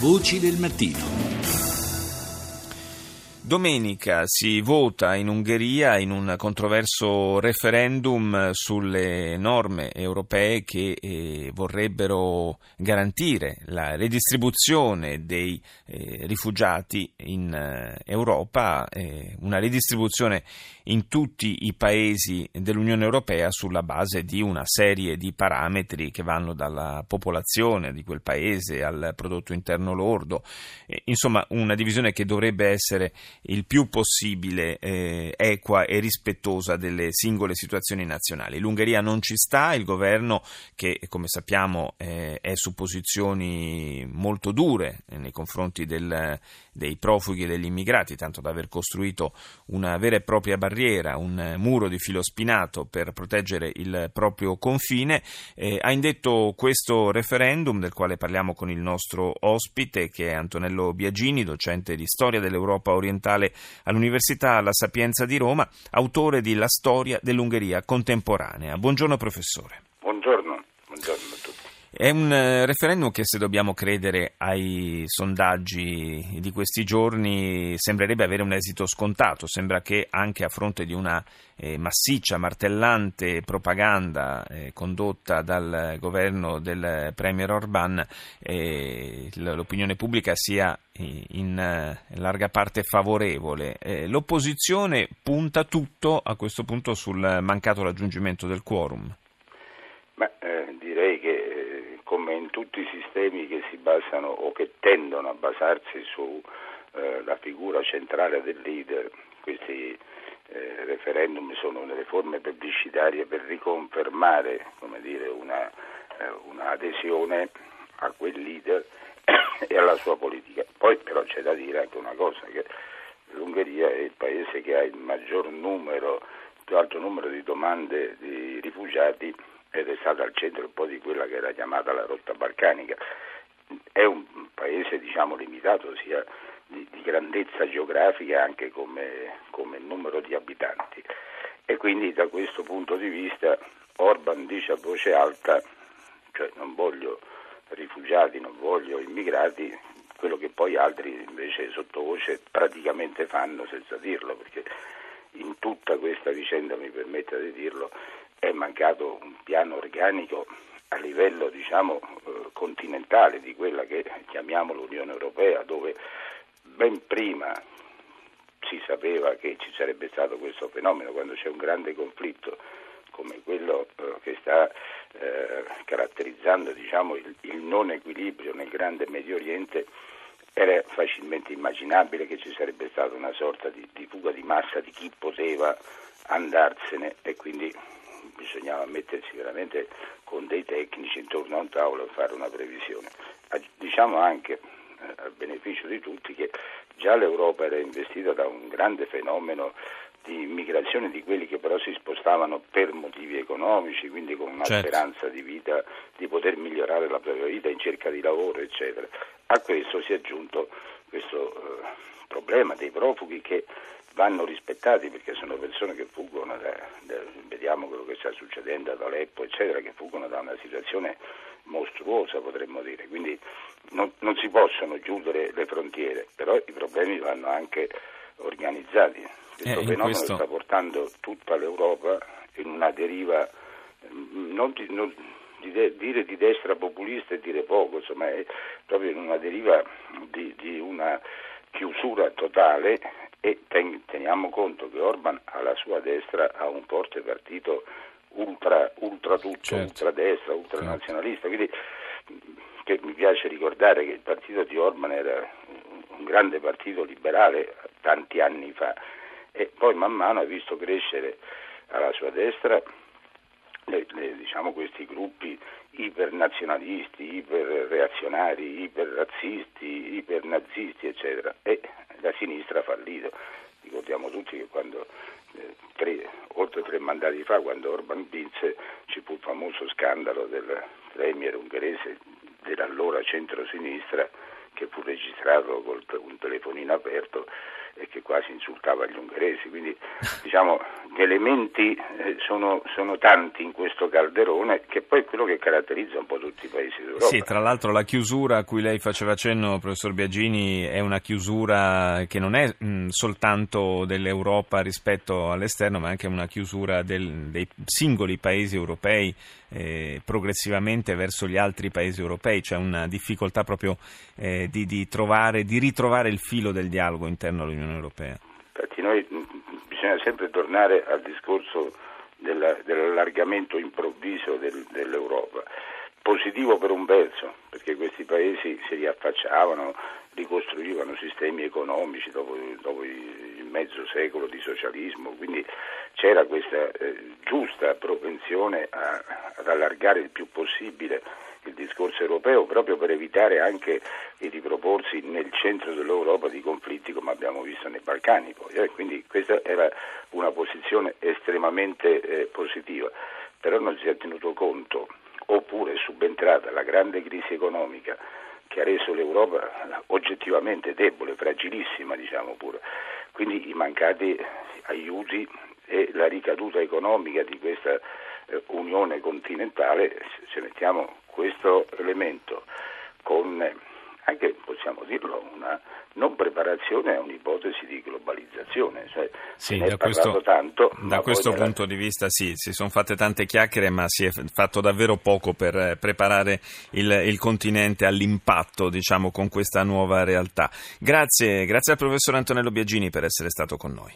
Voci del mattino. Domenica si vota in Ungheria in un controverso referendum sulle norme europee che eh, vorrebbero garantire la redistribuzione dei eh, rifugiati in eh, Europa, una redistribuzione in tutti i paesi dell'Unione Europea sulla base di una serie di parametri che vanno dalla popolazione di quel paese al prodotto interno lordo, insomma una divisione che dovrebbe essere il più possibile eh, equa e rispettosa delle singole situazioni nazionali. L'Ungheria non ci sta, il governo che come sappiamo eh, è su posizioni molto dure nei confronti del, dei profughi e degli immigrati, tanto da aver costruito una vera e propria barriera, un muro di filo spinato per proteggere il proprio confine, eh, ha indetto questo referendum del quale parliamo con il nostro ospite che è Antonello Biagini, docente di storia dell'Europa orientale all'Università La Sapienza di Roma, autore di La storia dell'Ungheria contemporanea. Buongiorno professore. È un eh, referendum che, se dobbiamo credere ai sondaggi di questi giorni, sembrerebbe avere un esito scontato. Sembra che anche a fronte di una eh, massiccia, martellante propaganda eh, condotta dal governo del Premier Orban, eh, l'opinione pubblica sia in eh, larga parte favorevole. Eh, l'opposizione punta tutto a questo punto sul mancato raggiungimento del quorum. Ma, direi che come tutti i sistemi che si basano o che tendono a basarsi sulla eh, figura centrale del leader, questi eh, referendum sono delle forme pubblicitarie per riconfermare dire, una, eh, un'adesione a quel leader e alla sua politica. Poi però c'è da dire anche una cosa, che l'Ungheria è il paese che ha il maggior numero, più alto numero di domande di rifugiati ed è stata al centro un po' di quella che era chiamata la rotta balcanica. È un paese diciamo, limitato sia di, di grandezza geografica anche come, come numero di abitanti e quindi da questo punto di vista Orban dice a voce alta, cioè non voglio rifugiati, non voglio immigrati, quello che poi altri invece sottovoce praticamente fanno senza dirlo, perché in tutta questa vicenda, mi permette di dirlo, è mancato un piano organico a livello diciamo, eh, continentale di quella che chiamiamo l'Unione Europea, dove ben prima si sapeva che ci sarebbe stato questo fenomeno quando c'è un grande conflitto come quello eh, che sta eh, caratterizzando diciamo, il, il, non equilibrio nel grande Medio Oriente, era facilmente immaginabile che ci sarebbe stata una sorta di, di fuga di massa di chi poteva andarsene e quindi bisognava mettersi veramente con dei tecnici intorno a un tavolo e fare una previsione. Diciamo anche eh, a beneficio di tutti che già l'Europa era investita da un grande fenomeno di immigrazione di quelli che però si spostavano per motivi economici, quindi con una certo. speranza di vita, di poter migliorare la propria vita in cerca di lavoro, eccetera. A questo si è aggiunto questo eh, problema dei profughi che vanno rispettati perché sono persone che fuggono da, da, vediamo quello che sta succedendo ad Aleppo eccetera che fuggono da una situazione mostruosa potremmo dire. Quindi non, non si possono chiudere le frontiere però i problemi vanno anche organizzati. Questo eh, fenomeno questo... sta portando tutta l'Europa in una deriva mm, non, non dire di destra populista e dire poco insomma è proprio in una deriva di, di una chiusura totale e teniamo conto che Orban alla sua destra ha un forte partito ultra, ultra tutto, certo. ultradestra, ultranazionalista, quindi che mi piace ricordare che il partito di Orban era un grande partito liberale tanti anni fa. E poi man mano ha visto crescere alla sua destra le, le, diciamo, questi gruppi ipernazionalisti, iperreazionari, iperrazzisti, ipernazisti, eccetera, e la sinistra ha fallito. Ricordiamo tutti che quando eh, tre, oltre tre mandati fa, quando Orban vinse, ci fu il famoso scandalo del premier ungherese dell'allora centro-sinistra che fu registrato con un telefonino aperto e che quasi insultava gli ungheresi. Quindi diciamo gli elementi eh, sono, sono, tanti in questo calderone che poi è quello che caratterizza un po' tutti i paesi d'Europa. Sì, tra l'altro la chiusura a cui lei faceva cenno, professor Biagini, è una chiusura che non è mh, soltanto dell'Europa rispetto all'esterno, ma anche una chiusura del, dei singoli paesi europei eh, progressivamente verso gli altri paesi europei. C'è una difficoltà proprio eh, di, di, trovare, di ritrovare il filo del dialogo interno all'Unione Europea. Infatti noi bisogna sempre tornare al discorso della, dell'allargamento improvviso del, dell'Europa. Positivo per un verso, perché questi paesi si riaffacciavano, ricostruivano sistemi economici dopo, dopo il mezzo secolo di socialismo, quindi c'era questa eh, giusta propensione a, ad allargare il più possibile il discorso europeo proprio per evitare anche di riproporsi nel centro dell'Europa di conflitti come abbiamo visto nei Balcani. Poi, eh? Quindi questa era una posizione estremamente eh, positiva, però non si è tenuto conto, oppure è subentrata la grande crisi economica che ha reso l'Europa oggettivamente debole, fragilissima diciamo pure. Quindi i mancati aiuti e la ricaduta economica di questa eh, unione continentale, se mettiamo questo elemento con anche, possiamo dirlo, una non preparazione a un'ipotesi di globalizzazione. Cioè, sì, da questo, tanto, da questo punto di vista sì, si sono fatte tante chiacchiere, ma si è fatto davvero poco per eh, preparare il, il continente all'impatto diciamo, con questa nuova realtà. Grazie, grazie al professor Antonello Biagini per essere stato con noi.